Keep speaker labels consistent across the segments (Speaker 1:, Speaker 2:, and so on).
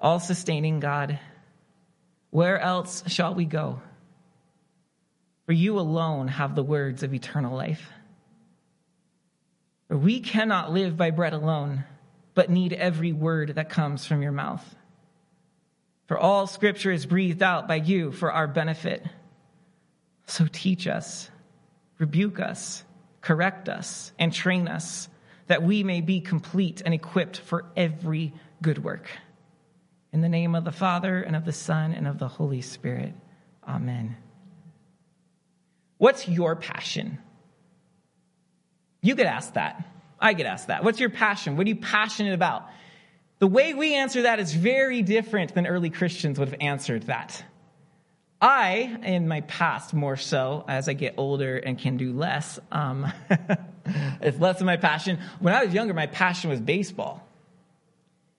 Speaker 1: all sustaining God, where else shall we go? For you alone have the words of eternal life. For we cannot live by bread alone, but need every word that comes from your mouth. For all scripture is breathed out by you for our benefit. So teach us, rebuke us, correct us, and train us, that we may be complete and equipped for every good work. In the name of the Father, and of the Son, and of the Holy Spirit. Amen. What's your passion? You get asked that. I get asked that. What's your passion? What are you passionate about? The way we answer that is very different than early Christians would have answered that. I, in my past more so, as I get older and can do less, um, it's less of my passion. When I was younger, my passion was baseball.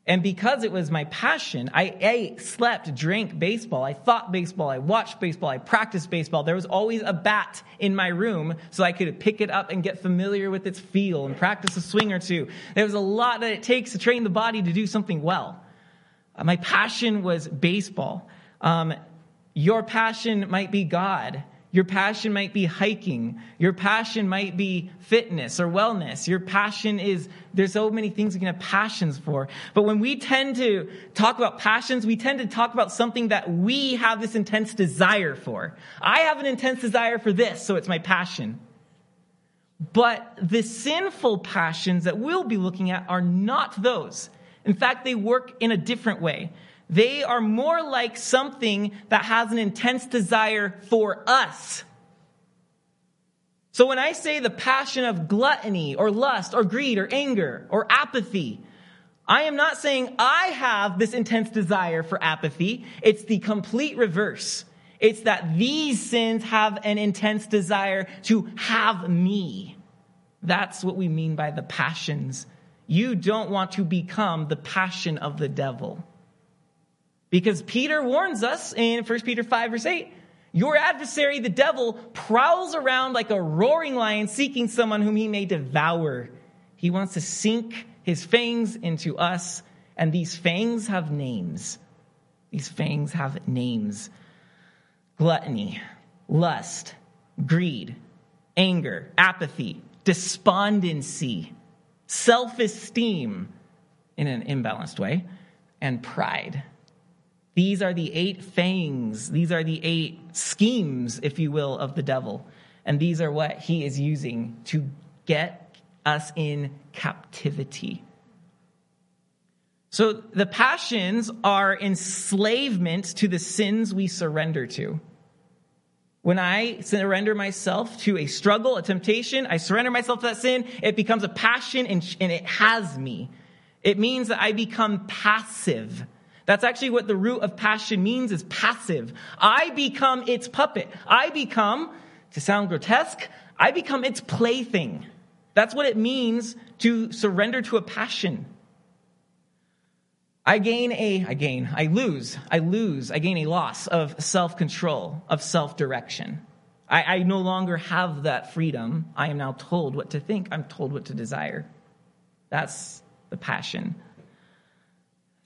Speaker 1: And because it was my passion, I ate, slept, drank baseball. I thought baseball. I watched baseball. I practiced baseball. There was always a bat in my room so I could pick it up and get familiar with its feel and practice a swing or two. There was a lot that it takes to train the body to do something well. Uh, my passion was baseball. Um, your passion might be God. Your passion might be hiking. Your passion might be fitness or wellness. Your passion is, there's so many things you can have passions for. But when we tend to talk about passions, we tend to talk about something that we have this intense desire for. I have an intense desire for this, so it's my passion. But the sinful passions that we'll be looking at are not those. In fact, they work in a different way. They are more like something that has an intense desire for us. So when I say the passion of gluttony or lust or greed or anger or apathy, I am not saying I have this intense desire for apathy. It's the complete reverse. It's that these sins have an intense desire to have me. That's what we mean by the passions. You don't want to become the passion of the devil. Because Peter warns us in 1 Peter 5, verse 8 Your adversary, the devil, prowls around like a roaring lion seeking someone whom he may devour. He wants to sink his fangs into us, and these fangs have names. These fangs have names gluttony, lust, greed, anger, apathy, despondency, self esteem in an imbalanced way, and pride. These are the eight fangs, these are the eight schemes, if you will, of the devil. And these are what he is using to get us in captivity. So the passions are enslavement to the sins we surrender to. When I surrender myself to a struggle, a temptation, I surrender myself to that sin, it becomes a passion and, and it has me. It means that I become passive that's actually what the root of passion means is passive. I become its puppet. I become, to sound grotesque, I become its plaything. That's what it means to surrender to a passion. I gain a, I gain, I lose, I lose, I gain a loss of self control, of self direction. I, I no longer have that freedom. I am now told what to think, I'm told what to desire. That's the passion.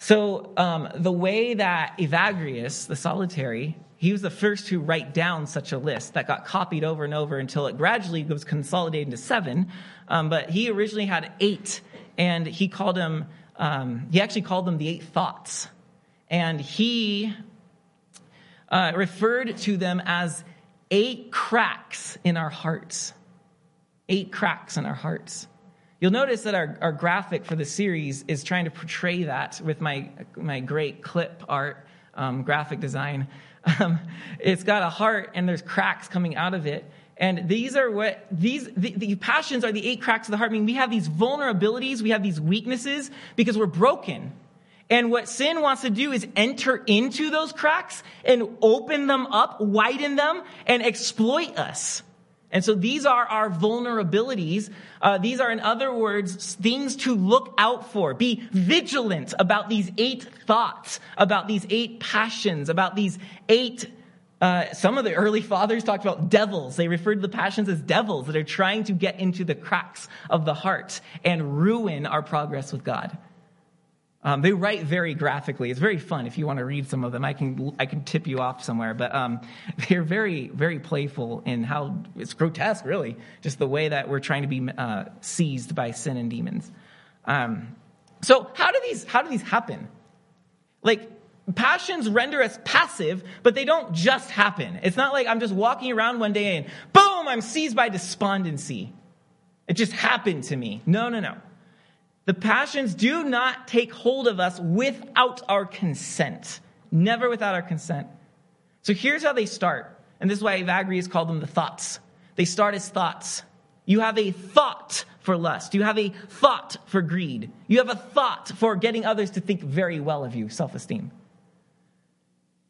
Speaker 1: So, um, the way that Evagrius, the solitary, he was the first to write down such a list that got copied over and over until it gradually was consolidated into seven. Um, but he originally had eight, and he called them, um, he actually called them the eight thoughts. And he uh, referred to them as eight cracks in our hearts. Eight cracks in our hearts. You'll notice that our, our graphic for the series is trying to portray that with my, my great clip art um, graphic design. Um, it's got a heart and there's cracks coming out of it. And these are what these the, the, passions are the eight cracks of the heart. I mean, we have these vulnerabilities, we have these weaknesses because we're broken. And what sin wants to do is enter into those cracks and open them up, widen them, and exploit us. And so these are our vulnerabilities. Uh, these are, in other words, things to look out for. Be vigilant about these eight thoughts, about these eight passions, about these eight. Uh, some of the early fathers talked about devils. They referred to the passions as devils that are trying to get into the cracks of the heart and ruin our progress with God. Um, they write very graphically. It's very fun if you want to read some of them. I can I can tip you off somewhere, but um, they're very very playful in how it's grotesque, really, just the way that we're trying to be uh, seized by sin and demons. Um, so how do these how do these happen? Like passions render us passive, but they don't just happen. It's not like I'm just walking around one day and boom, I'm seized by despondency. It just happened to me. No, no, no. The passions do not take hold of us without our consent. Never without our consent. So here's how they start. And this is why Evagrius called them the thoughts. They start as thoughts. You have a thought for lust. You have a thought for greed. You have a thought for getting others to think very well of you, self esteem.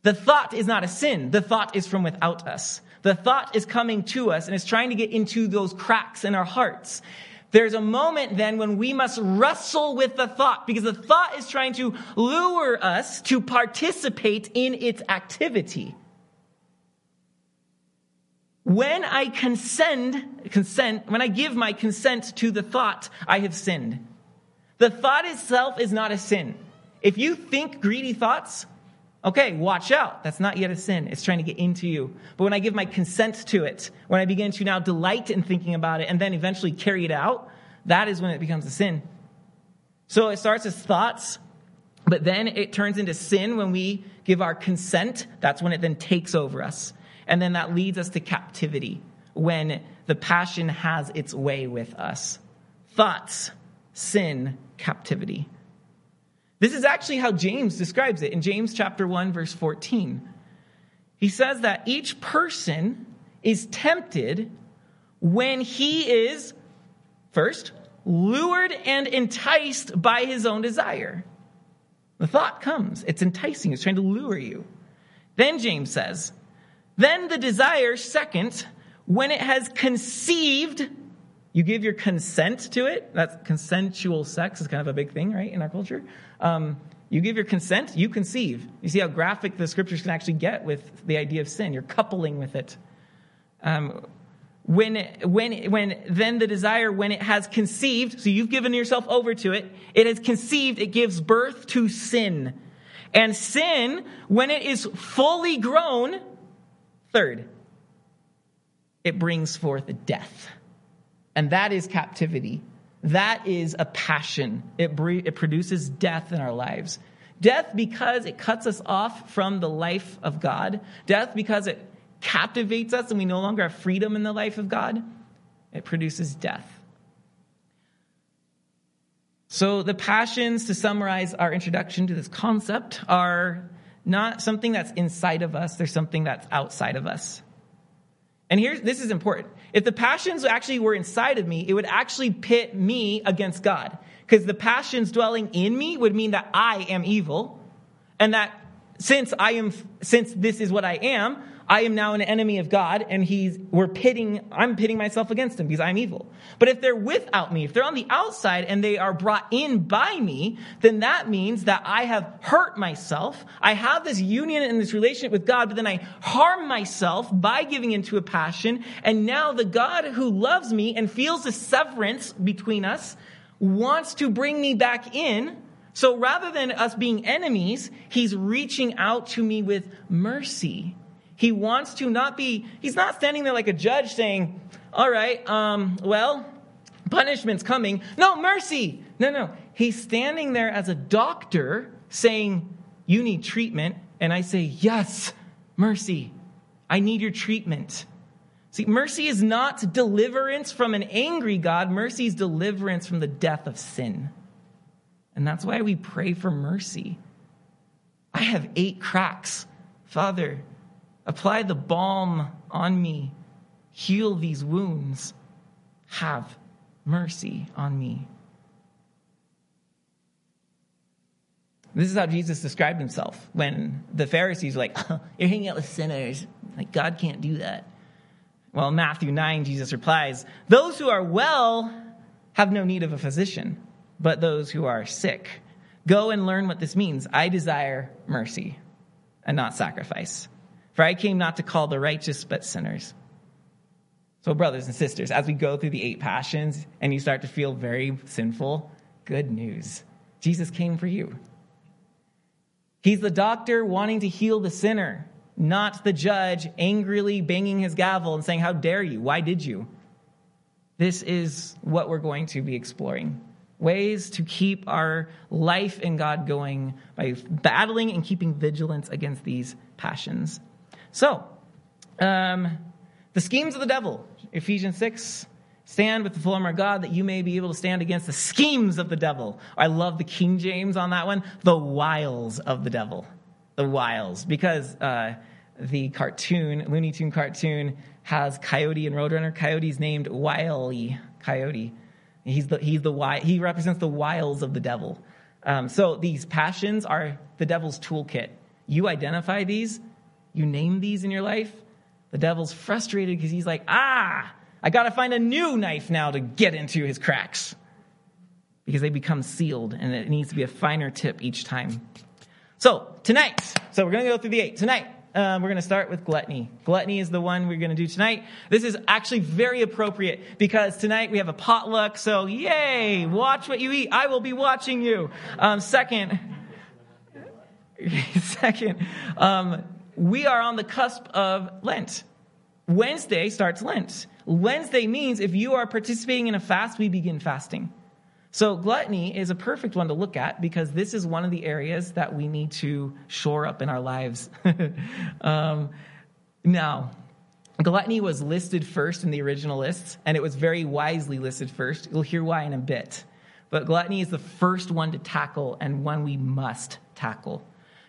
Speaker 1: The thought is not a sin. The thought is from without us. The thought is coming to us and it's trying to get into those cracks in our hearts. There's a moment then when we must wrestle with the thought because the thought is trying to lure us to participate in its activity. When I consent, consent, when I give my consent to the thought, I have sinned. The thought itself is not a sin. If you think greedy thoughts, Okay, watch out. That's not yet a sin. It's trying to get into you. But when I give my consent to it, when I begin to now delight in thinking about it and then eventually carry it out, that is when it becomes a sin. So it starts as thoughts, but then it turns into sin when we give our consent. That's when it then takes over us. And then that leads us to captivity when the passion has its way with us. Thoughts, sin, captivity. This is actually how James describes it in James chapter 1 verse 14. He says that each person is tempted when he is first lured and enticed by his own desire. The thought comes, it's enticing, it's trying to lure you. Then James says, then the desire second when it has conceived you give your consent to it. That's consensual sex is kind of a big thing, right, in our culture. Um, you give your consent, you conceive. You see how graphic the scriptures can actually get with the idea of sin. You're coupling with it. Um, when, when, when then the desire, when it has conceived, so you've given yourself over to it, it has conceived, it gives birth to sin. And sin, when it is fully grown, third, it brings forth death. And that is captivity. That is a passion. It, bre- it produces death in our lives. Death because it cuts us off from the life of God. Death because it captivates us and we no longer have freedom in the life of God. It produces death. So, the passions, to summarize our introduction to this concept, are not something that's inside of us, they're something that's outside of us. And here, this is important. If the passions actually were inside of me, it would actually pit me against God. Because the passions dwelling in me would mean that I am evil, and that since I am since this is what I am, I am now an enemy of God and he's, we're pitting, I'm pitting myself against him because I'm evil. But if they're without me, if they're on the outside and they are brought in by me, then that means that I have hurt myself. I have this union and this relationship with God, but then I harm myself by giving into a passion. And now the God who loves me and feels the severance between us wants to bring me back in. So rather than us being enemies, he's reaching out to me with mercy he wants to not be, he's not standing there like a judge saying, all right, um, well, punishment's coming. No, mercy. No, no. He's standing there as a doctor saying, you need treatment. And I say, yes, mercy. I need your treatment. See, mercy is not deliverance from an angry God. Mercy is deliverance from the death of sin. And that's why we pray for mercy. I have eight cracks. Father, Apply the balm on me. Heal these wounds. Have mercy on me. This is how Jesus described himself when the Pharisees were like, oh, You're hanging out with sinners. Like, God can't do that. Well, Matthew 9, Jesus replies, Those who are well have no need of a physician, but those who are sick. Go and learn what this means. I desire mercy and not sacrifice. For I came not to call the righteous, but sinners. So, brothers and sisters, as we go through the eight passions and you start to feel very sinful, good news. Jesus came for you. He's the doctor wanting to heal the sinner, not the judge angrily banging his gavel and saying, How dare you? Why did you? This is what we're going to be exploring ways to keep our life in God going by battling and keeping vigilance against these passions. So, um, the schemes of the devil, Ephesians 6. Stand with the full armor of God that you may be able to stand against the schemes of the devil. I love the King James on that one. The wiles of the devil. The wiles. Because uh, the cartoon, Looney Tune cartoon, has Coyote and Roadrunner. Coyote's named Wiley Coyote. He's the, he's the, he represents the wiles of the devil. Um, so these passions are the devil's toolkit. You identify these, you name these in your life. The devil's frustrated because he's like, ah, I got to find a new knife now to get into his cracks because they become sealed and it needs to be a finer tip each time. So, tonight, so we're going to go through the eight. Tonight, um, we're going to start with gluttony. Gluttony is the one we're going to do tonight. This is actually very appropriate because tonight we have a potluck. So, yay! Watch what you eat. I will be watching you. Um, second, second, um, we are on the cusp of Lent. Wednesday starts Lent. Wednesday means if you are participating in a fast, we begin fasting. So, gluttony is a perfect one to look at because this is one of the areas that we need to shore up in our lives. um, now, gluttony was listed first in the original lists, and it was very wisely listed first. You'll hear why in a bit. But gluttony is the first one to tackle and one we must tackle.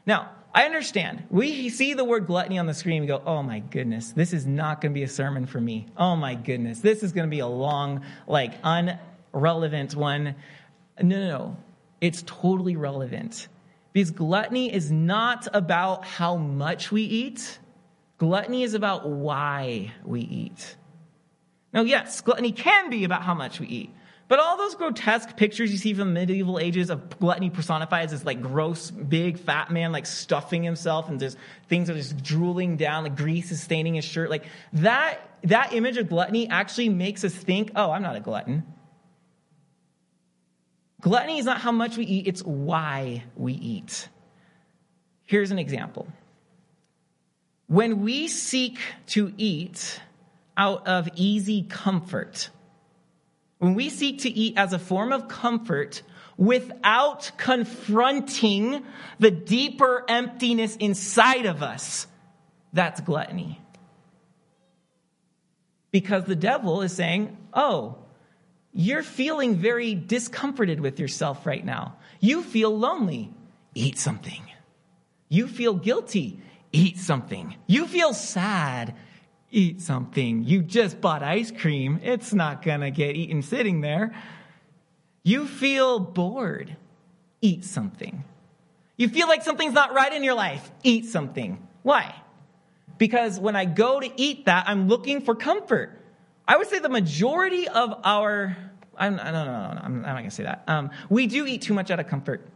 Speaker 1: Now, I understand. We see the word gluttony on the screen and go, oh my goodness, this is not going to be a sermon for me. Oh my goodness, this is going to be a long, like, unrelevant one. No, no, no. It's totally relevant. Because gluttony is not about how much we eat, gluttony is about why we eat. Now, yes, gluttony can be about how much we eat. But all those grotesque pictures you see from the medieval ages of gluttony personified as this like gross, big, fat man like stuffing himself and just things are just drooling down, like grease is staining his shirt. Like that, that image of gluttony actually makes us think, oh, I'm not a glutton. Gluttony is not how much we eat, it's why we eat. Here's an example. When we seek to eat out of easy comfort, when we seek to eat as a form of comfort without confronting the deeper emptiness inside of us, that's gluttony. Because the devil is saying, oh, you're feeling very discomforted with yourself right now. You feel lonely. Eat something. You feel guilty. Eat something. You feel sad eat something. You just bought ice cream. It's not going to get eaten sitting there. You feel bored. Eat something. You feel like something's not right in your life. Eat something. Why? Because when I go to eat that, I'm looking for comfort. I would say the majority of our, I'm, no, no, no, no, I'm, not going to say that. Um, we do eat too much out of comfort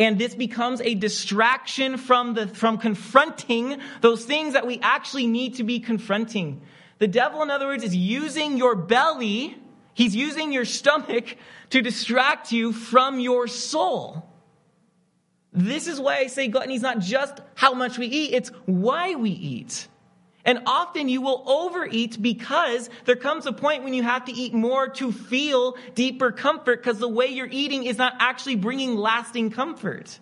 Speaker 1: and this becomes a distraction from the from confronting those things that we actually need to be confronting. The devil in other words is using your belly he's using your stomach to distract you from your soul. This is why i say gluttony is not just how much we eat it's why we eat and often you will overeat because there comes a point when you have to eat more to feel deeper comfort because the way you're eating is not actually bringing lasting comfort.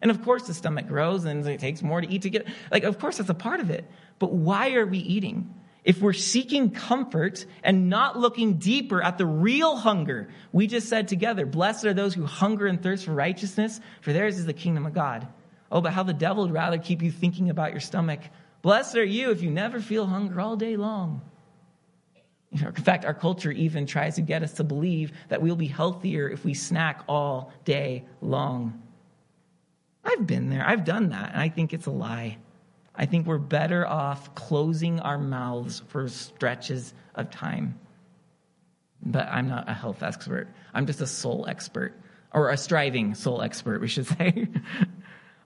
Speaker 1: And of course, the stomach grows and it takes more to eat to get, like, of course, that's a part of it. But why are we eating? If we're seeking comfort and not looking deeper at the real hunger, we just said together, blessed are those who hunger and thirst for righteousness, for theirs is the kingdom of God. Oh, but how the devil would rather keep you thinking about your stomach Blessed are you if you never feel hunger all day long. In fact, our culture even tries to get us to believe that we'll be healthier if we snack all day long. I've been there, I've done that, and I think it's a lie. I think we're better off closing our mouths for stretches of time. But I'm not a health expert, I'm just a soul expert, or a striving soul expert, we should say.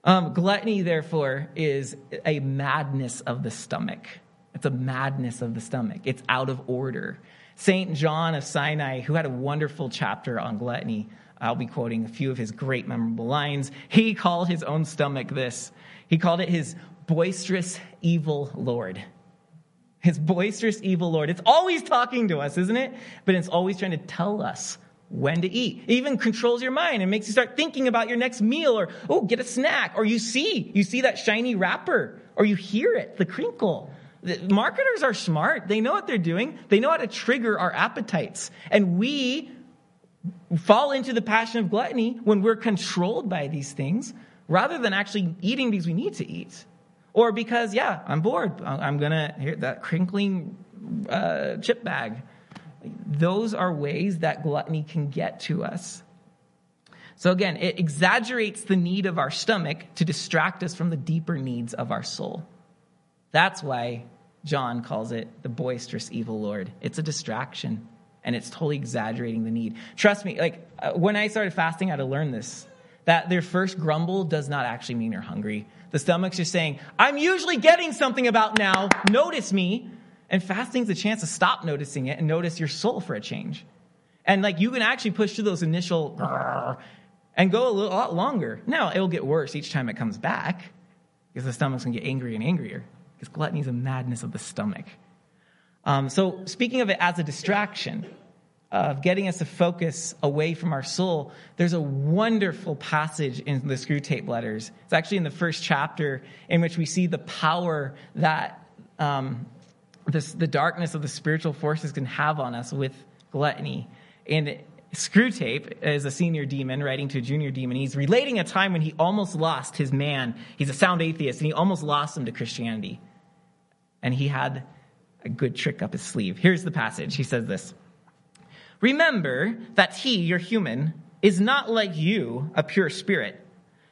Speaker 1: Um, gluttony, therefore, is a madness of the stomach. It's a madness of the stomach. It's out of order. St. John of Sinai, who had a wonderful chapter on gluttony, I'll be quoting a few of his great memorable lines. He called his own stomach this. He called it his boisterous evil Lord. His boisterous evil Lord. It's always talking to us, isn't it? But it's always trying to tell us when to eat. It even controls your mind and makes you start thinking about your next meal or, oh, get a snack. Or you see, you see that shiny wrapper or you hear it, the crinkle. The marketers are smart. They know what they're doing. They know how to trigger our appetites. And we fall into the passion of gluttony when we're controlled by these things rather than actually eating because we need to eat. Or because, yeah, I'm bored. I'm going to hear that crinkling uh, chip bag. Those are ways that gluttony can get to us. So again, it exaggerates the need of our stomach to distract us from the deeper needs of our soul. That's why John calls it the boisterous evil Lord. It's a distraction and it's totally exaggerating the need. Trust me, like uh, when I started fasting, I had to learn this that their first grumble does not actually mean you're hungry. The stomach's just saying, I'm usually getting something about now, notice me. And fasting's a chance to stop noticing it and notice your soul for a change. And like you can actually push through those initial and go a, little, a lot longer. Now it'll get worse each time it comes back because the stomach's gonna get angrier and angrier because gluttony is a madness of the stomach. Um, so speaking of it as a distraction, of getting us to focus away from our soul, there's a wonderful passage in the Screwtape letters. It's actually in the first chapter in which we see the power that um, this, the darkness of the spiritual forces can have on us with gluttony. And Screwtape is a senior demon writing to a junior demon. He's relating a time when he almost lost his man. He's a sound atheist, and he almost lost him to Christianity. And he had a good trick up his sleeve. Here's the passage. He says this Remember that he, your human, is not like you, a pure spirit.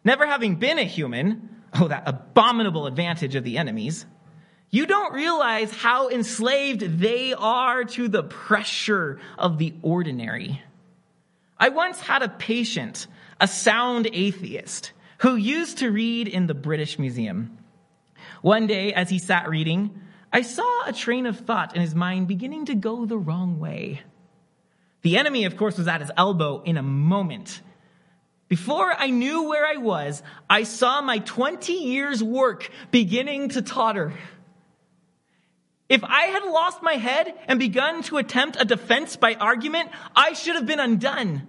Speaker 1: Never having been a human, oh, that abominable advantage of the enemies you don't realize how enslaved they are to the pressure of the ordinary. I once had a patient, a sound atheist, who used to read in the British Museum. One day, as he sat reading, I saw a train of thought in his mind beginning to go the wrong way. The enemy, of course, was at his elbow in a moment. Before I knew where I was, I saw my 20 years' work beginning to totter. If I had lost my head and begun to attempt a defense by argument, I should have been undone.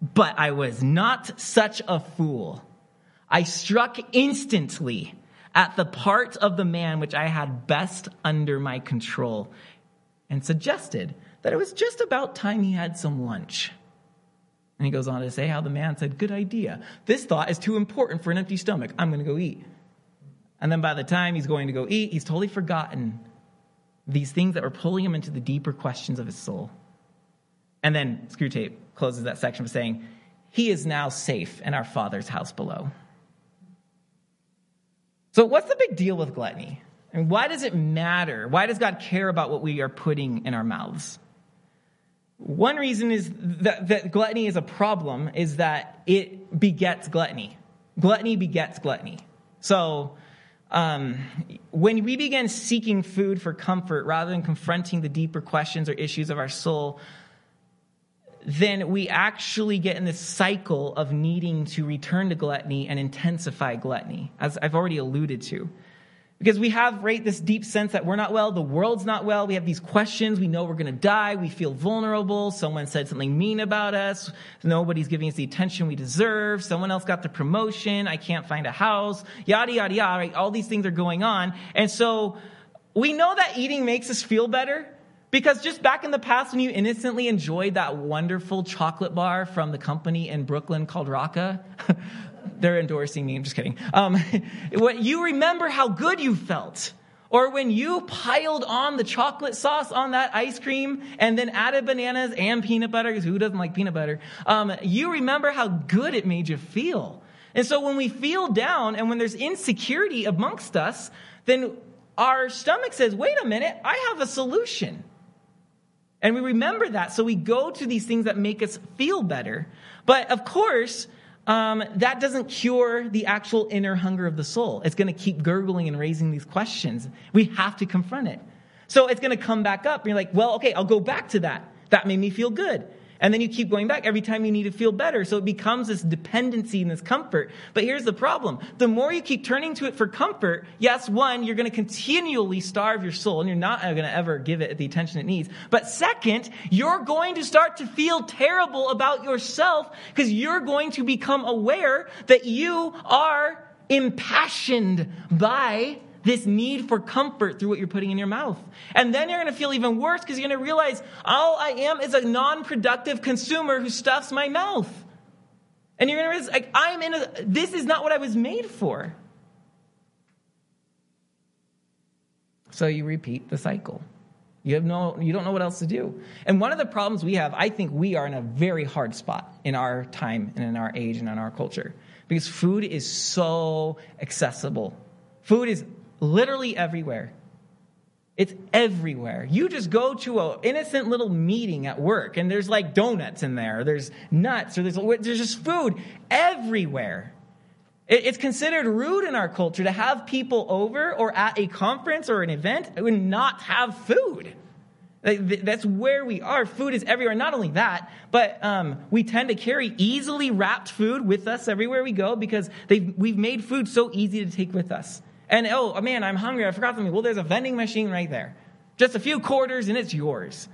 Speaker 1: But I was not such a fool. I struck instantly at the part of the man which I had best under my control and suggested that it was just about time he had some lunch. And he goes on to say how the man said, Good idea. This thought is too important for an empty stomach. I'm going to go eat. And then by the time he's going to go eat, he's totally forgotten these things that were pulling him into the deeper questions of his soul. And then Screwtape closes that section by saying, He is now safe in our Father's house below. So, what's the big deal with gluttony? And why does it matter? Why does God care about what we are putting in our mouths? One reason is that, that gluttony is a problem is that it begets gluttony. Gluttony begets gluttony. So, um, when we begin seeking food for comfort rather than confronting the deeper questions or issues of our soul, then we actually get in this cycle of needing to return to gluttony and intensify gluttony, as I've already alluded to. Because we have, right, this deep sense that we're not well, the world's not well. We have these questions. We know we're to die. We feel vulnerable. Someone said something mean about us. Nobody's giving us the attention we deserve. Someone else got the promotion. I can't find a house. Yada, yada, yada, right? All these things are going on. And so we know that eating makes us feel better. Because just back in the past, when you innocently enjoyed that wonderful chocolate bar from the company in Brooklyn called Raaka, they're endorsing me. I'm just kidding. Um, you remember how good you felt. Or when you piled on the chocolate sauce on that ice cream and then added bananas and peanut butter, because who doesn't like peanut butter? Um, you remember how good it made you feel. And so when we feel down and when there's insecurity amongst us, then our stomach says, wait a minute, I have a solution. And we remember that. So we go to these things that make us feel better. But of course, um, that doesn't cure the actual inner hunger of the soul. It's going to keep gurgling and raising these questions. We have to confront it. So it's going to come back up. And you're like, well, okay, I'll go back to that. That made me feel good. And then you keep going back every time you need to feel better. So it becomes this dependency and this comfort. But here's the problem. The more you keep turning to it for comfort, yes, one, you're going to continually starve your soul and you're not going to ever give it the attention it needs. But second, you're going to start to feel terrible about yourself because you're going to become aware that you are impassioned by this need for comfort through what you're putting in your mouth. And then you're going to feel even worse because you're going to realize all I am is a non productive consumer who stuffs my mouth. And you're going to realize, like, I'm in a, this is not what I was made for. So you repeat the cycle. You have no, you don't know what else to do. And one of the problems we have, I think we are in a very hard spot in our time and in our age and in our culture because food is so accessible. Food is literally everywhere. It's everywhere. You just go to an innocent little meeting at work and there's like donuts in there, there's nuts, or there's, there's just food everywhere. It's considered rude in our culture to have people over or at a conference or an event and not have food. That's where we are. Food is everywhere. Not only that, but um, we tend to carry easily wrapped food with us everywhere we go because we've made food so easy to take with us. And oh man, I'm hungry. I forgot something. Well, there's a vending machine right there. Just a few quarters and it's yours.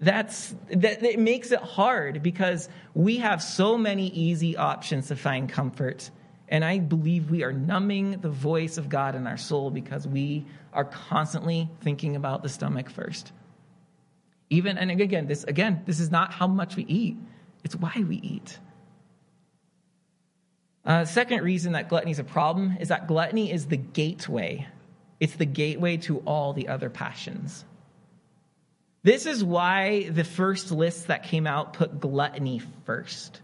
Speaker 1: That's that it makes it hard because we have so many easy options to find comfort. And I believe we are numbing the voice of God in our soul because we are constantly thinking about the stomach first. Even and again, this again, this is not how much we eat. It's why we eat. Uh, second reason that gluttony is a problem is that gluttony is the gateway. It's the gateway to all the other passions. This is why the first lists that came out put gluttony first.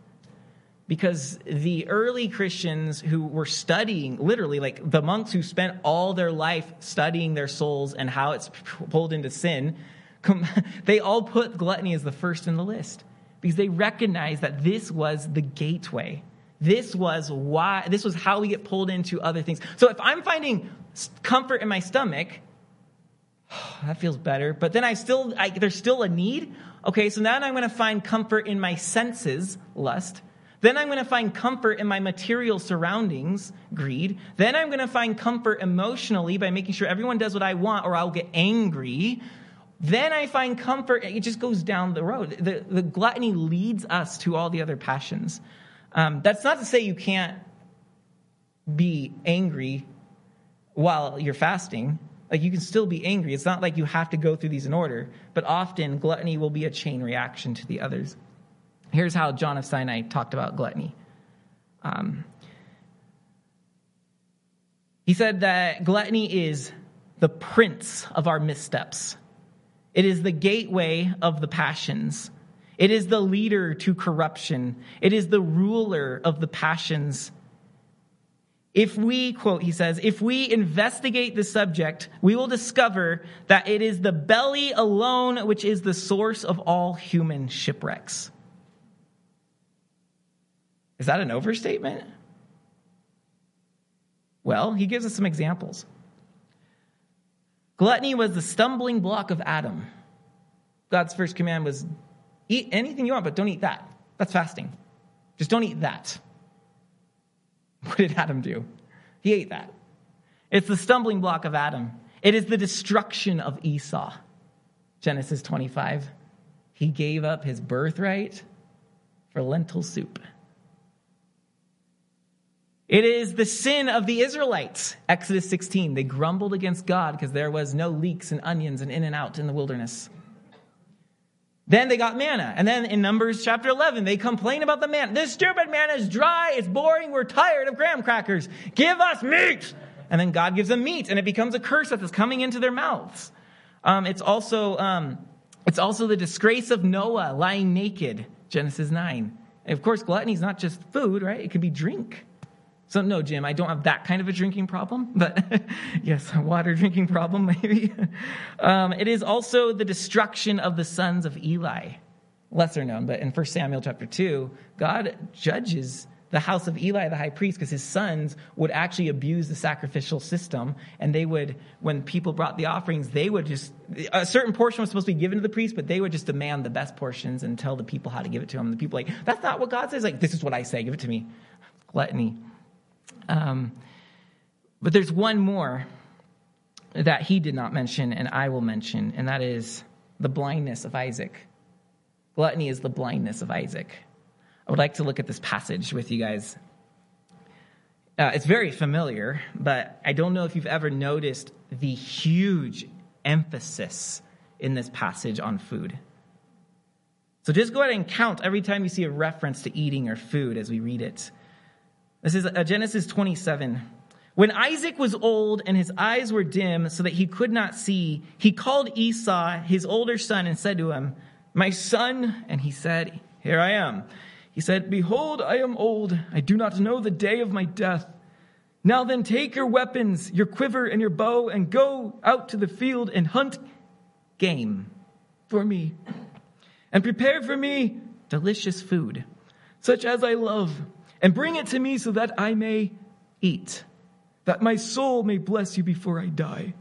Speaker 1: Because the early Christians who were studying, literally, like the monks who spent all their life studying their souls and how it's pulled into sin, they all put gluttony as the first in the list because they recognized that this was the gateway this was why, this was how we get pulled into other things. So if I'm finding comfort in my stomach, that feels better. But then I still, I, there's still a need. Okay, so now I'm going to find comfort in my senses, lust. Then I'm going to find comfort in my material surroundings, greed. Then I'm going to find comfort emotionally by making sure everyone does what I want or I'll get angry. Then I find comfort. It just goes down the road. The, the gluttony leads us to all the other passions. Um, that's not to say you can't be angry while you're fasting. Like you can still be angry. It's not like you have to go through these in order, but often gluttony will be a chain reaction to the others. Here's how John of Sinai talked about gluttony. Um, he said that gluttony is the prince of our missteps. It is the gateway of the passions. It is the leader to corruption. It is the ruler of the passions. If we, quote, he says, if we investigate the subject, we will discover that it is the belly alone which is the source of all human shipwrecks. Is that an overstatement? Well, he gives us some examples. Gluttony was the stumbling block of Adam. God's first command was Eat anything you want, but don't eat that. That's fasting. Just don't eat that. What did Adam do? He ate that. It's the stumbling block of Adam. It is the destruction of Esau. Genesis 25. He gave up his birthright for lentil soup. It is the sin of the Israelites. Exodus 16. They grumbled against God because there was no leeks and onions and in and out in the wilderness. Then they got manna. And then in Numbers chapter 11, they complain about the manna. This stupid manna is dry, it's boring, we're tired of graham crackers. Give us meat! And then God gives them meat, and it becomes a curse that's coming into their mouths. Um, it's, also, um, it's also the disgrace of Noah lying naked, Genesis 9. And of course, gluttony is not just food, right? It could be drink. So, no, Jim, I don't have that kind of a drinking problem, but yes, a water drinking problem, maybe. Um, it is also the destruction of the sons of Eli. Lesser known, but in 1 Samuel chapter 2, God judges the house of Eli, the high priest, because his sons would actually abuse the sacrificial system. And they would, when people brought the offerings, they would just, a certain portion was supposed to be given to the priest, but they would just demand the best portions and tell the people how to give it to them. The people like, that's not what God says. Like, this is what I say, give it to me. Gluttony. Um, but there's one more that he did not mention, and I will mention, and that is the blindness of Isaac. Gluttony is the blindness of Isaac. I would like to look at this passage with you guys. Uh, it's very familiar, but I don't know if you've ever noticed the huge emphasis in this passage on food. So just go ahead and count every time you see a reference to eating or food as we read it. This is uh, Genesis 27. When Isaac was old and his eyes were dim so that he could not see, he called Esau, his older son, and said to him, My son. And he said, Here I am. He said, Behold, I am old. I do not know the day of my death. Now then, take your weapons, your quiver, and your bow, and go out to the field and hunt game for me. And prepare for me delicious food, such as I love, and bring it to me so that I may eat, that my soul may bless you before I die.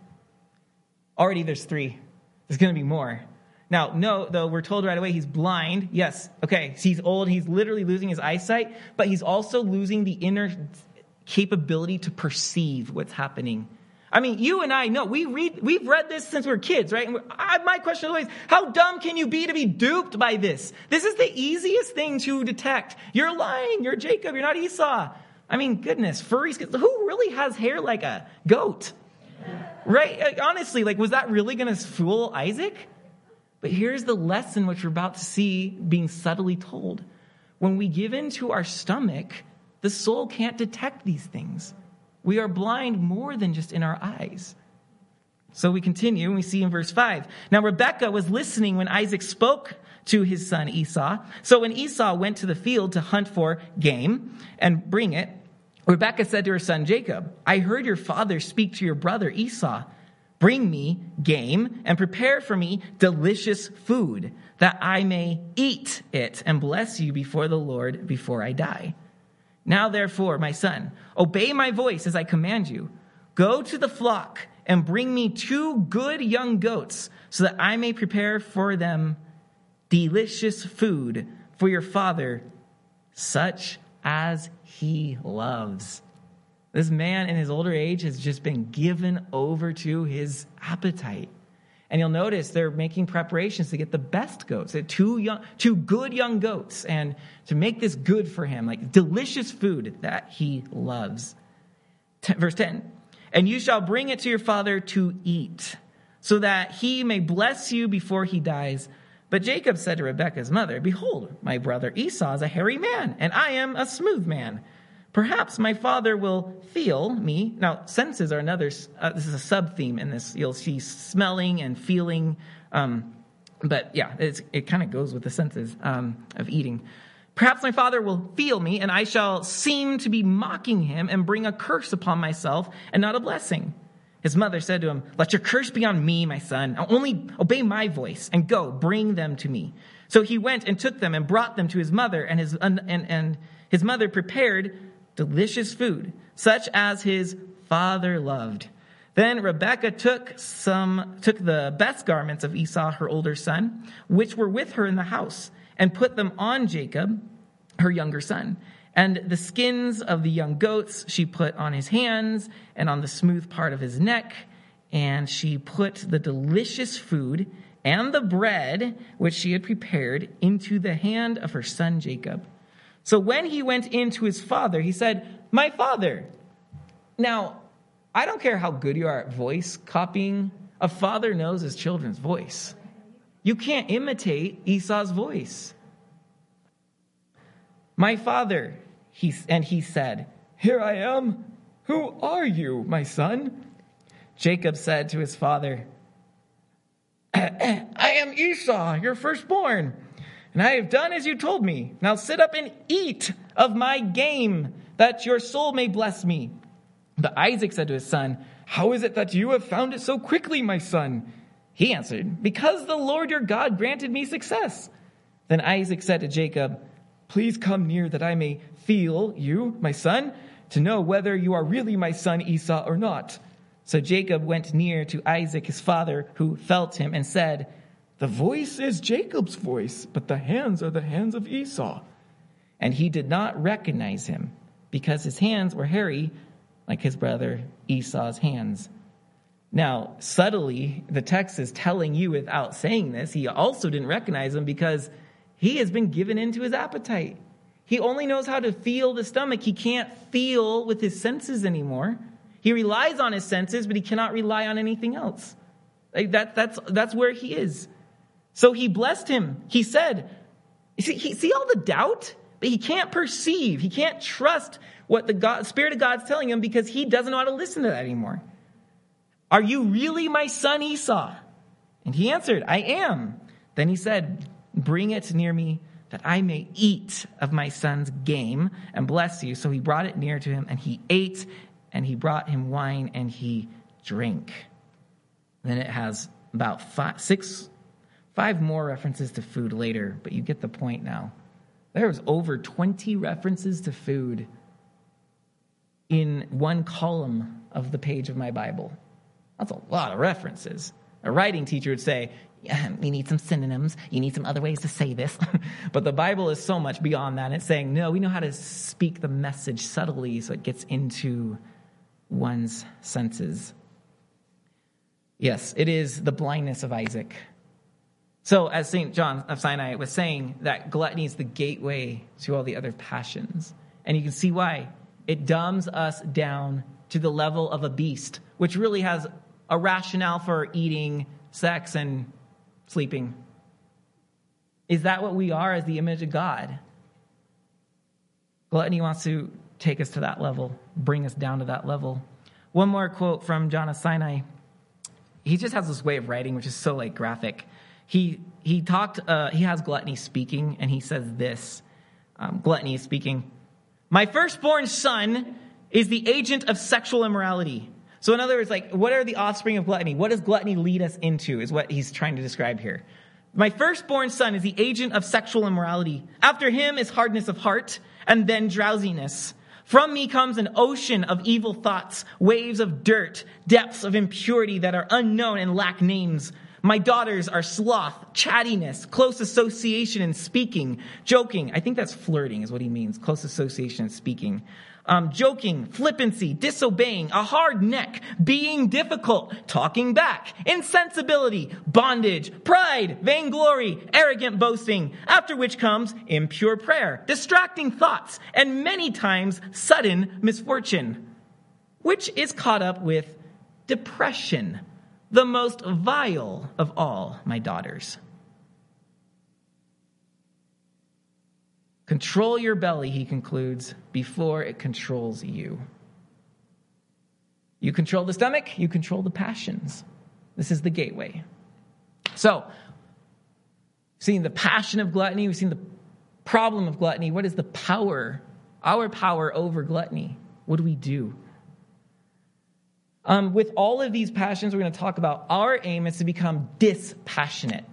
Speaker 1: Already there's three. There's going to be more. Now, no, though, we're told right away he's blind. Yes, okay, he's old, he's literally losing his eyesight, but he's also losing the inner capability to perceive what's happening. I mean, you and I know, we read, we've read this since we are kids, right? And I, my question is always, how dumb can you be to be duped by this? This is the easiest thing to detect. You're lying, you're Jacob, you're not Esau. I mean, goodness, skin, who really has hair like a goat? Right? Honestly, like, was that really going to fool Isaac? But here's the lesson which we're about to see being subtly told. When we give in to our stomach, the soul can't detect these things. We are blind more than just in our eyes. So we continue and we see in verse 5. Now Rebekah was listening when Isaac spoke to his son Esau. So when Esau went to the field to hunt for game and bring it, Rebekah said to her son Jacob, I heard your father speak to your brother Esau. Bring me game and prepare for me delicious food that I may eat it and bless you before the Lord before I die. Now, therefore, my son, obey my voice as I command you. Go to the flock and bring me two good young goats so that I may prepare for them delicious food for your father, such as he loves. This man in his older age has just been given over to his appetite. And you'll notice they're making preparations to get the best goats, two, young, two good young goats, and to make this good for him, like delicious food that he loves. verse 10 And you shall bring it to your father to eat, so that he may bless you before he dies. But Jacob said to Rebekah's mother, Behold, my brother Esau is a hairy man, and I am a smooth man. Perhaps my father will feel me. Now, senses are another, uh, this is a sub theme in this. You'll see smelling and feeling. Um, but yeah, it kind of goes with the senses um, of eating. Perhaps my father will feel me, and I shall seem to be mocking him and bring a curse upon myself and not a blessing. His mother said to him, Let your curse be on me, my son. Only obey my voice and go, bring them to me. So he went and took them and brought them to his mother, and his, and, and his mother prepared delicious food, such as his father loved. Then Rebekah took some took the best garments of Esau, her older son, which were with her in the house, and put them on Jacob, her younger son. And the skins of the young goats she put on his hands and on the smooth part of his neck, and she put the delicious food and the bread which she had prepared into the hand of her son Jacob. So when he went in to his father, he said, My father. Now, I don't care how good you are at voice copying, a father knows his children's voice. You can't imitate Esau's voice. My father, he, and he said, Here I am. Who are you, my son? Jacob said to his father, I am Esau, your firstborn and I have done as you told me. Now sit up and eat of my game, that your soul may bless me. But Isaac said to his son, How is it that you have found it so quickly, my son? He answered, Because the Lord your God granted me success. Then Isaac said to Jacob, Please come near that I may feel you, my son, to know whether you are really my son Esau or not. So Jacob went near to Isaac, his father, who felt him, and said, The voice is Jacob's voice, but the hands are the hands of Esau. And he did not recognize him, because his hands were hairy, like his brother Esau's hands. Now, subtly, the text is telling you without saying this, he also didn't recognize him because he has been given into his appetite. He only knows how to feel the stomach. He can't feel with his senses anymore. He relies on his senses, but he cannot rely on anything else. Like that, that's, that's where he is. So he blessed him. He said, see, he, see all the doubt? But he can't perceive. He can't trust what the God, Spirit of God's telling him because he doesn't know how to listen to that anymore. Are you really my son Esau? And he answered, I am. Then he said, Bring it near me that I may eat of my son's game and bless you. So he brought it near to him, and he ate, and he brought him wine, and he drank. Then it has about five, six, five more references to food later, but you get the point now. There was over 20 references to food in one column of the page of my Bible. That's a lot of references. A writing teacher would say, yeah, you need some synonyms. You need some other ways to say this. but the Bible is so much beyond that. It's saying, no, we know how to speak the message subtly so it gets into one's senses. Yes, it is the blindness of Isaac. So, as St. John of Sinai was saying, that gluttony is the gateway to all the other passions. And you can see why. It dumbs us down to the level of a beast, which really has a rationale for eating, sex, and sleeping. Is that what we are as the image of God? Gluttony wants to take us to that level, bring us down to that level. One more quote from John of Sinai. He just has this way of writing, which is so like graphic. He he talked. Uh, he has gluttony speaking, and he says this. Um, gluttony is speaking. My firstborn son is the agent of sexual immorality. So, in other words, like, what are the offspring of gluttony? What does gluttony lead us into, is what he's trying to describe here. My firstborn son is the agent of sexual immorality. After him is hardness of heart, and then drowsiness. From me comes an ocean of evil thoughts, waves of dirt, depths of impurity that are unknown and lack names. My daughters are sloth, chattiness, close association in speaking, joking. I think that's flirting, is what he means. Close association in speaking um, joking, flippancy, disobeying, a hard neck, being difficult, talking back, insensibility, bondage, pride, vainglory, arrogant boasting, after which comes impure prayer, distracting thoughts, and many times sudden misfortune, which is caught up with depression, the most vile of all my daughters. Control your belly, he concludes, before it controls you. You control the stomach, you control the passions. This is the gateway. So, seeing the passion of gluttony, we've seen the problem of gluttony. What is the power, our power over gluttony? What do we do? Um, with all of these passions we're going to talk about, our aim is to become dispassionate.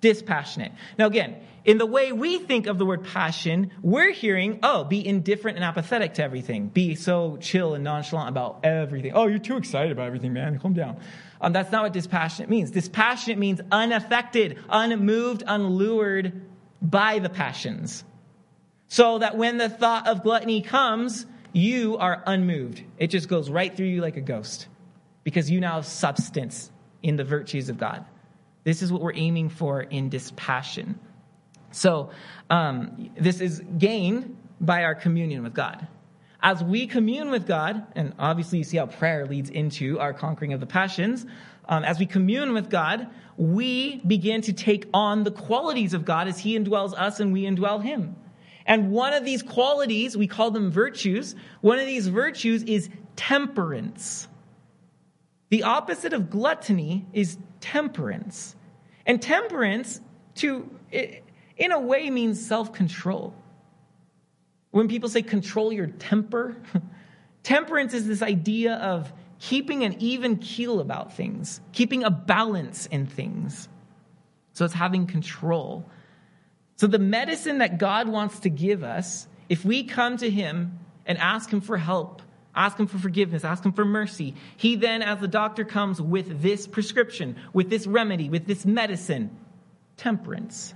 Speaker 1: Dispassionate. Now, again, in the way we think of the word passion, we're hearing, oh, be indifferent and apathetic to everything. Be so chill and nonchalant about everything. Oh, you're too excited about everything, man. Calm down. Um, that's not what dispassionate means. Dispassionate means unaffected, unmoved, unlured by the passions. So that when the thought of gluttony comes, you are unmoved. It just goes right through you like a ghost because you now have substance in the virtues of God. This is what we're aiming for in dispassion. So, um, this is gained by our communion with God. As we commune with God, and obviously you see how prayer leads into our conquering of the passions, um, as we commune with God, we begin to take on the qualities of God as He indwells us and we indwell Him. And one of these qualities, we call them virtues, one of these virtues is temperance. The opposite of gluttony is temperance. And temperance, to in a way means self control. When people say control your temper, temperance is this idea of keeping an even keel about things, keeping a balance in things. So it's having control. So, the medicine that God wants to give us, if we come to Him and ask Him for help, ask Him for forgiveness, ask Him for mercy, He then, as the doctor, comes with this prescription, with this remedy, with this medicine temperance.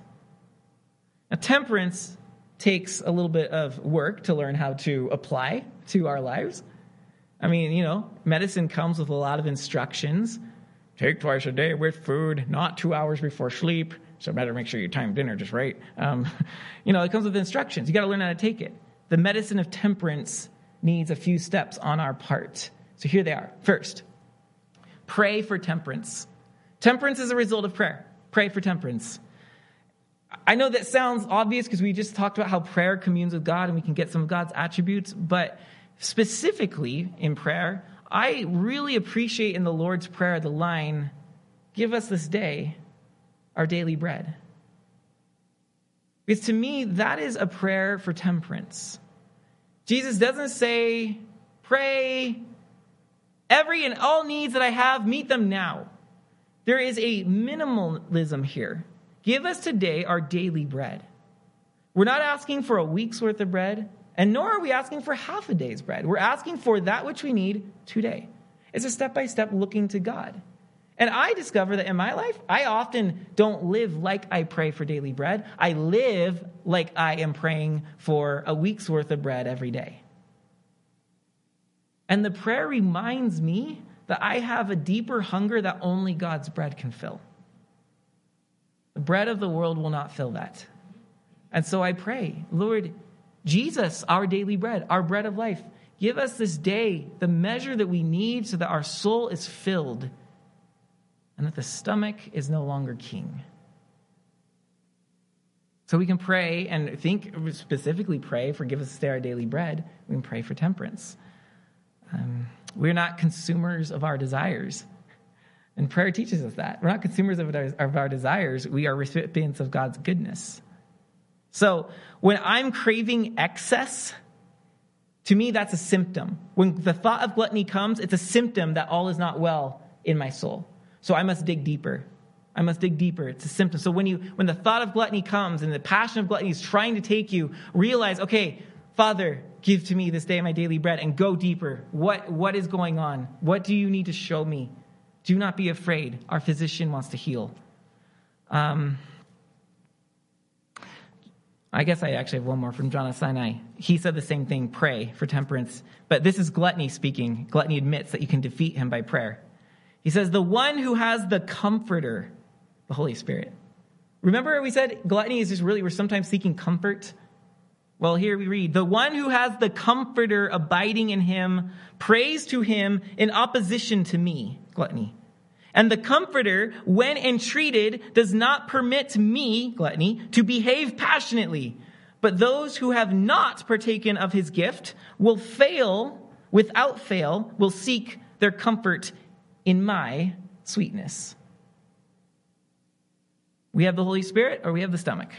Speaker 1: Now, temperance takes a little bit of work to learn how to apply to our lives. I mean, you know, medicine comes with a lot of instructions. Take twice a day with food, not two hours before sleep. So better make sure you time dinner just right. Um, you know, it comes with instructions. You got to learn how to take it. The medicine of temperance needs a few steps on our part. So here they are. First, pray for temperance. Temperance is a result of prayer. Pray for temperance. I know that sounds obvious because we just talked about how prayer communes with God and we can get some of God's attributes, but specifically in prayer, I really appreciate in the Lord's Prayer the line, Give us this day our daily bread. Because to me, that is a prayer for temperance. Jesus doesn't say, Pray, every and all needs that I have, meet them now. There is a minimalism here. Give us today our daily bread. We're not asking for a week's worth of bread, and nor are we asking for half a day's bread. We're asking for that which we need today. It's a step by step looking to God. And I discover that in my life, I often don't live like I pray for daily bread. I live like I am praying for a week's worth of bread every day. And the prayer reminds me that I have a deeper hunger that only God's bread can fill. The bread of the world will not fill that. And so I pray, Lord, Jesus, our daily bread, our bread of life, give us this day the measure that we need so that our soul is filled and that the stomach is no longer king. So we can pray and think, specifically pray, forgive us this day our daily bread. We can pray for temperance. Um, we're not consumers of our desires. And prayer teaches us that. We're not consumers of our, of our desires, we are recipients of God's goodness. So when I'm craving excess, to me, that's a symptom. When the thought of gluttony comes, it's a symptom that all is not well in my soul. So I must dig deeper. I must dig deeper. It's a symptom. So when you when the thought of gluttony comes and the passion of gluttony is trying to take you, realize, okay, Father, give to me this day my daily bread and go deeper. What what is going on? What do you need to show me? Do not be afraid. Our physician wants to heal. Um, I guess I actually have one more from John of Sinai. He said the same thing pray for temperance. But this is gluttony speaking. Gluttony admits that you can defeat him by prayer. He says, The one who has the comforter, the Holy Spirit. Remember, we said gluttony is just really, we're sometimes seeking comfort. Well, here we read, the one who has the comforter abiding in him prays to him in opposition to me, gluttony. And the comforter, when entreated, does not permit me, gluttony, to behave passionately. But those who have not partaken of his gift will fail, without fail, will seek their comfort in my sweetness. We have the Holy Spirit or we have the stomach.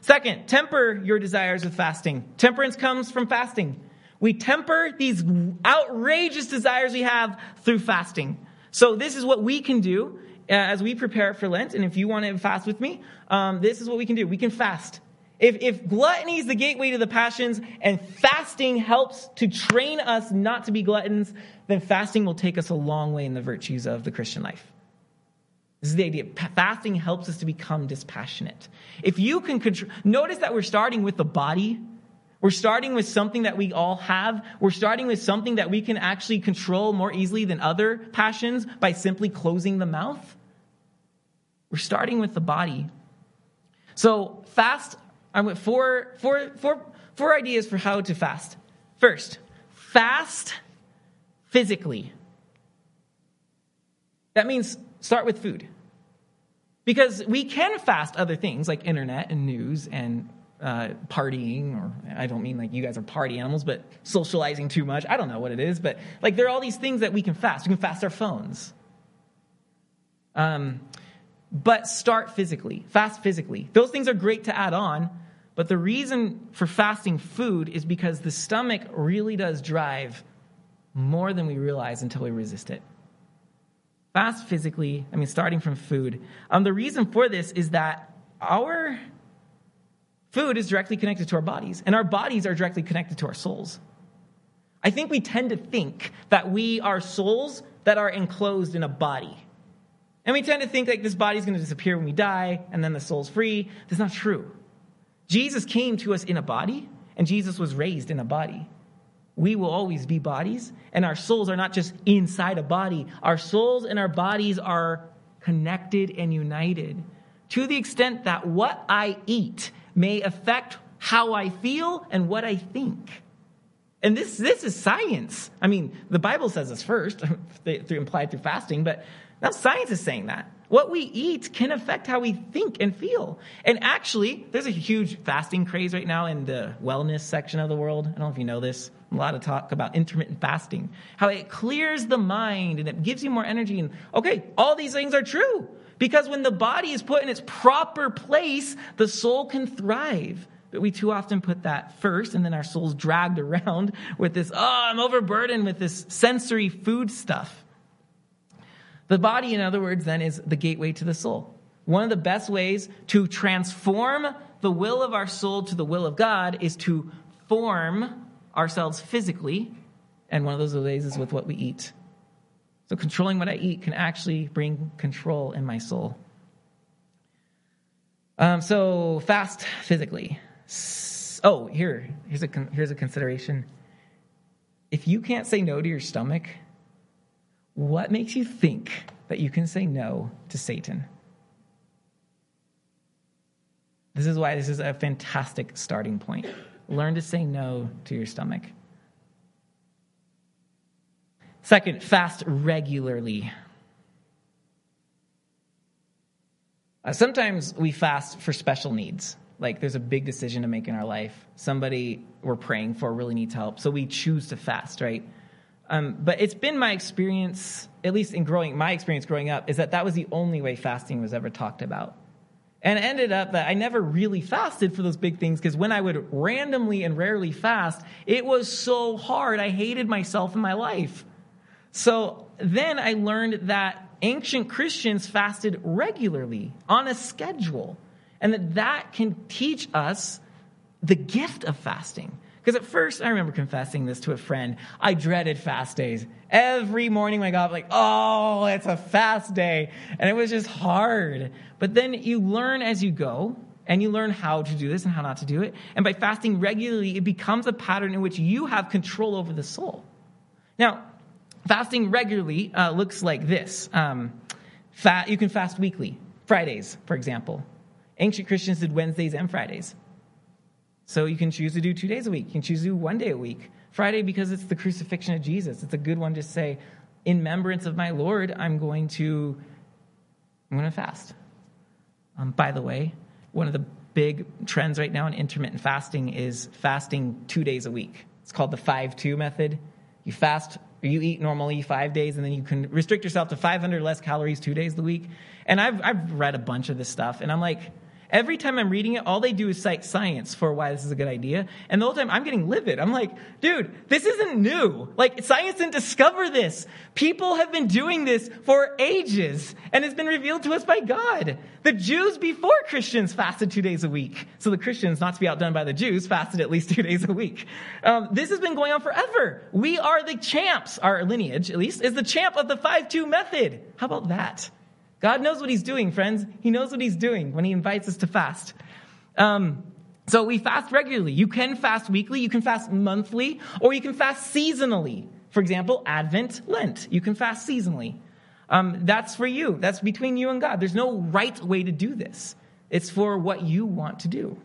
Speaker 1: Second, temper your desires with fasting. Temperance comes from fasting. We temper these outrageous desires we have through fasting. So this is what we can do uh, as we prepare for Lent. And if you want to fast with me, um, this is what we can do. We can fast. If, if gluttony is the gateway to the passions and fasting helps to train us not to be gluttons, then fasting will take us a long way in the virtues of the Christian life. This is the idea. Fasting helps us to become dispassionate. If you can control, notice that we're starting with the body. We're starting with something that we all have. We're starting with something that we can actually control more easily than other passions by simply closing the mouth. We're starting with the body. So fast I went four, four, four, four ideas for how to fast. First, fast physically. That means start with food. Because we can fast other things like internet and news and uh, partying, or I don't mean like you guys are party animals, but socializing too much. I don't know what it is, but like there are all these things that we can fast. We can fast our phones. Um, but start physically, fast physically. Those things are great to add on, but the reason for fasting food is because the stomach really does drive more than we realize until we resist it. Fast physically, I mean, starting from food. Um, the reason for this is that our food is directly connected to our bodies, and our bodies are directly connected to our souls. I think we tend to think that we are souls that are enclosed in a body. And we tend to think like this body's going to disappear when we die and then the soul's free. That's not true. Jesus came to us in a body and Jesus was raised in a body. We will always be bodies and our souls are not just inside a body. Our souls and our bodies are connected and united to the extent that what I eat may affect how I feel and what I think. And this, this is science. I mean, the Bible says this first, through, implied through fasting, but now science is saying that. What we eat can affect how we think and feel. And actually, there's a huge fasting craze right now in the wellness section of the world. I don't know if you know this. A lot of talk about intermittent fasting, how it clears the mind and it gives you more energy. And okay, all these things are true. Because when the body is put in its proper place, the soul can thrive. But we too often put that first, and then our soul's dragged around with this, oh, I'm overburdened with this sensory food stuff. The body, in other words, then is the gateway to the soul. One of the best ways to transform the will of our soul to the will of God is to form ourselves physically, and one of those ways is with what we eat. So, controlling what I eat can actually bring control in my soul. Um, so, fast physically. Oh, here, here's a, here's a consideration. If you can't say no to your stomach, what makes you think that you can say no to Satan? This is why this is a fantastic starting point. Learn to say no to your stomach. Second, fast regularly. Uh, sometimes we fast for special needs like there's a big decision to make in our life. Somebody we're praying for really needs help, so we choose to fast, right? Um, but it's been my experience, at least in growing, my experience growing up, is that that was the only way fasting was ever talked about. And it ended up that I never really fasted for those big things because when I would randomly and rarely fast, it was so hard. I hated myself in my life. So then I learned that ancient Christians fasted regularly on a schedule and that that can teach us the gift of fasting. Because at first, I remember confessing this to a friend. I dreaded fast days. Every morning when I got up, like, oh, it's a fast day. And it was just hard. But then you learn as you go, and you learn how to do this and how not to do it. And by fasting regularly, it becomes a pattern in which you have control over the soul. Now, fasting regularly uh, looks like this. Um, fat, you can fast weekly, Fridays, for example. Ancient Christians did Wednesdays and Fridays. So you can choose to do two days a week. You can choose to do one day a week. Friday, because it's the crucifixion of Jesus, it's a good one to say, in remembrance of my Lord, I'm going to, I'm going to fast. Um, by the way, one of the big trends right now in intermittent fasting is fasting two days a week. It's called the 5 2 method. You fast, or you eat normally five days, and then you can restrict yourself to 500 less calories two days a week. And I've, I've read a bunch of this stuff, and I'm like, Every time I'm reading it, all they do is cite science for why this is a good idea. And the whole time I'm getting livid. I'm like, dude, this isn't new. Like, science didn't discover this. People have been doing this for ages, and it's been revealed to us by God. The Jews before Christians fasted two days a week. So the Christians, not to be outdone by the Jews, fasted at least two days a week. Um, this has been going on forever. We are the champs, our lineage at least, is the champ of the 5 2 method. How about that? God knows what he's doing, friends. He knows what he's doing when he invites us to fast. Um, so we fast regularly. You can fast weekly, you can fast monthly, or you can fast seasonally. For example, Advent, Lent. You can fast seasonally. Um, that's for you. That's between you and God. There's no right way to do this. It's for what you want to do.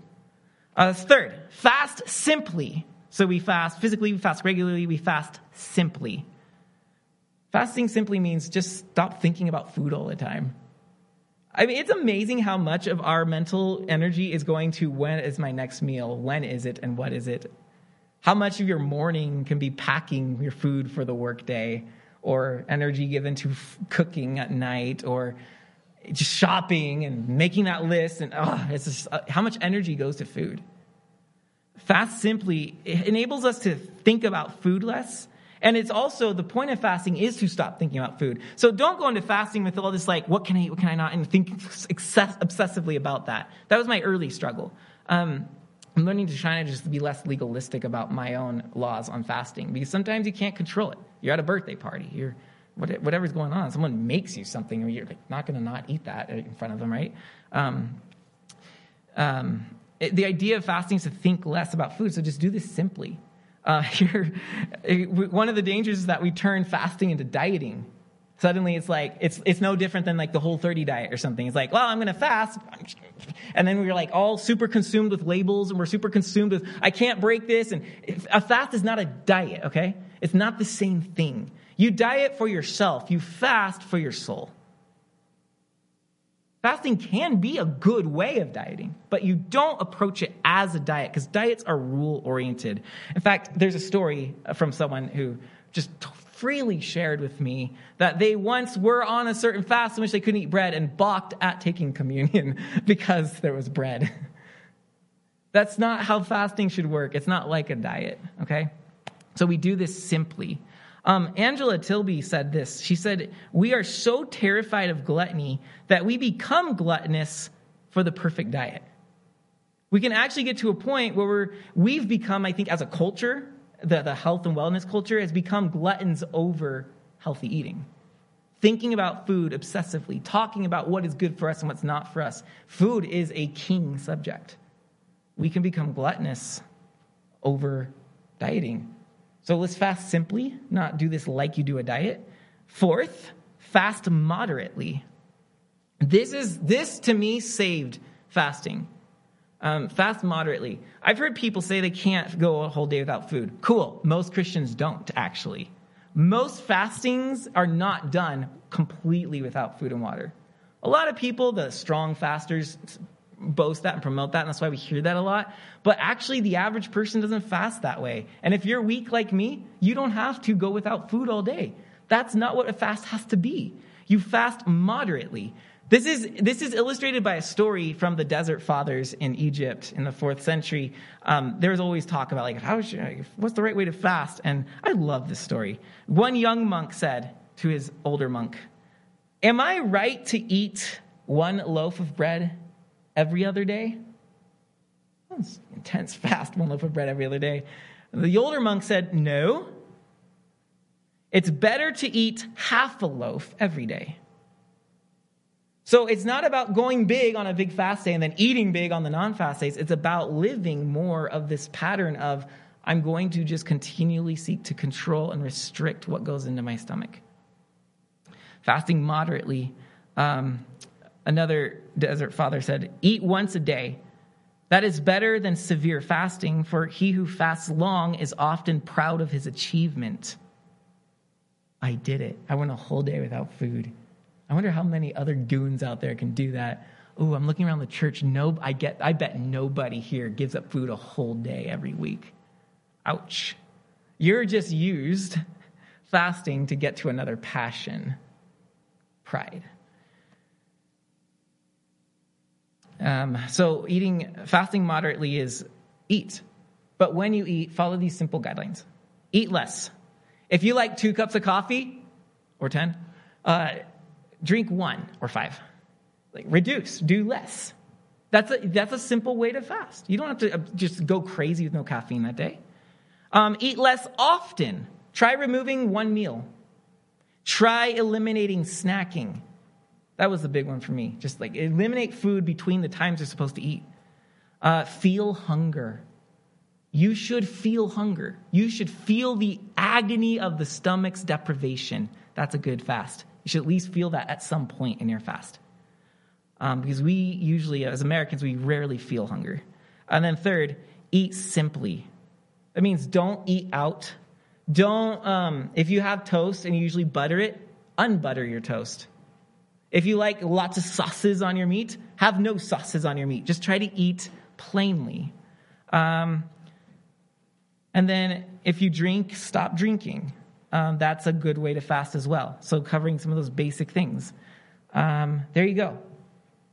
Speaker 1: Uh, third, fast simply. So we fast physically, we fast regularly, we fast simply. Fasting simply means just stop thinking about food all the time. I mean, it's amazing how much of our mental energy is going to when is my next meal? When is it? And what is it? How much of your morning can be packing your food for the workday or energy given to f- cooking at night or just shopping and making that list and oh, it's just, uh, how much energy goes to food. Fast simply enables us to think about food less and it's also the point of fasting is to stop thinking about food. So don't go into fasting with all this like, what can I eat, what can I not, and think obsessively about that. That was my early struggle. Um, I'm learning to try to just be less legalistic about my own laws on fasting because sometimes you can't control it. You're at a birthday party. You're whatever's going on. Someone makes you something, and you're not going to not eat that in front of them, right? Um, um, the idea of fasting is to think less about food. So just do this simply. Uh, one of the dangers is that we turn fasting into dieting. Suddenly it's like, it's, it's no different than like the whole 30 diet or something. It's like, well, I'm going to fast. And then we're like all super consumed with labels and we're super consumed with, I can't break this. And a fast is not a diet, okay? It's not the same thing. You diet for yourself, you fast for your soul. Fasting can be a good way of dieting, but you don't approach it as a diet because diets are rule oriented. In fact, there's a story from someone who just freely shared with me that they once were on a certain fast in which they couldn't eat bread and balked at taking communion because there was bread. That's not how fasting should work. It's not like a diet, okay? So we do this simply. Um, Angela Tilby said this. She said, We are so terrified of gluttony that we become gluttonous for the perfect diet. We can actually get to a point where we're, we've become, I think, as a culture, the, the health and wellness culture has become gluttons over healthy eating. Thinking about food obsessively, talking about what is good for us and what's not for us. Food is a king subject. We can become gluttonous over dieting. So let's fast simply, not do this like you do a diet. Fourth, fast moderately. This is this to me saved fasting. Um, fast moderately. I've heard people say they can't go a whole day without food. Cool. Most Christians don't actually. Most fastings are not done completely without food and water. A lot of people, the strong fasters, boast that and promote that, and that's why we hear that a lot. But actually, the average person doesn't fast that way. And if you're weak like me, you don't have to go without food all day. That's not what a fast has to be. You fast moderately. This is, this is illustrated by a story from the desert fathers in Egypt in the fourth century. Um, there's always talk about like how should, what's the right way to fast, and I love this story. One young monk said to his older monk, "Am I right to eat one loaf of bread every other day. That's intense fast, one loaf of bread every other day. The older monk said, No. It's better to eat half a loaf every day. So it's not about going big on a big fast day and then eating big on the non fast days. It's about living more of this pattern of I'm going to just continually seek to control and restrict what goes into my stomach. Fasting moderately um, Another desert father said, Eat once a day. That is better than severe fasting, for he who fasts long is often proud of his achievement. I did it. I went a whole day without food. I wonder how many other goons out there can do that. Oh, I'm looking around the church. No, I get. I bet nobody here gives up food a whole day every week. Ouch. You're just used fasting to get to another passion, pride. Um, so eating, fasting moderately is eat. But when you eat, follow these simple guidelines. Eat less. If you like two cups of coffee or 10, uh, drink one or five. Like reduce, do less. That's a, that's a simple way to fast. You don't have to uh, just go crazy with no caffeine that day. Um, eat less often. Try removing one meal. Try eliminating snacking. That was the big one for me. Just like eliminate food between the times you're supposed to eat. Uh, feel hunger. You should feel hunger. You should feel the agony of the stomach's deprivation. That's a good fast. You should at least feel that at some point in your fast. Um, because we usually, as Americans, we rarely feel hunger. And then third, eat simply. That means don't eat out. Don't, um, if you have toast and you usually butter it, unbutter your toast. If you like lots of sauces on your meat, have no sauces on your meat. Just try to eat plainly. Um, and then if you drink, stop drinking. Um, that's a good way to fast as well. So, covering some of those basic things. Um, there you go.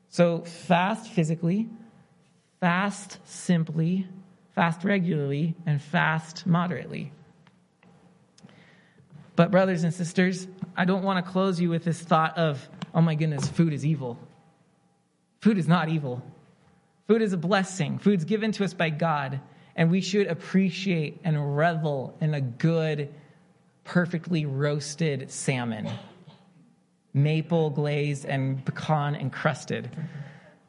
Speaker 1: So, fast physically, fast simply, fast regularly, and fast moderately. But, brothers and sisters, I don't want to close you with this thought of oh my goodness, food is evil. Food is not evil. Food is a blessing. Food's given to us by God, and we should appreciate and revel in a good, perfectly roasted salmon, maple glazed and pecan encrusted.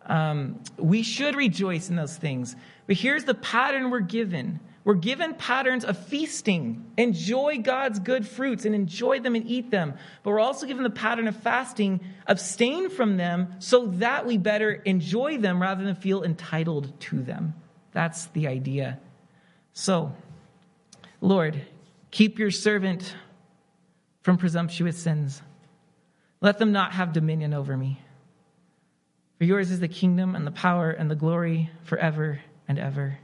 Speaker 1: Um, we should rejoice in those things. But here's the pattern we're given. We're given patterns of feasting. Enjoy God's good fruits and enjoy them and eat them. But we're also given the pattern of fasting, abstain from them so that we better enjoy them rather than feel entitled to them. That's the idea. So, Lord, keep your servant from presumptuous sins. Let them not have dominion over me. For yours is the kingdom and the power and the glory forever and ever.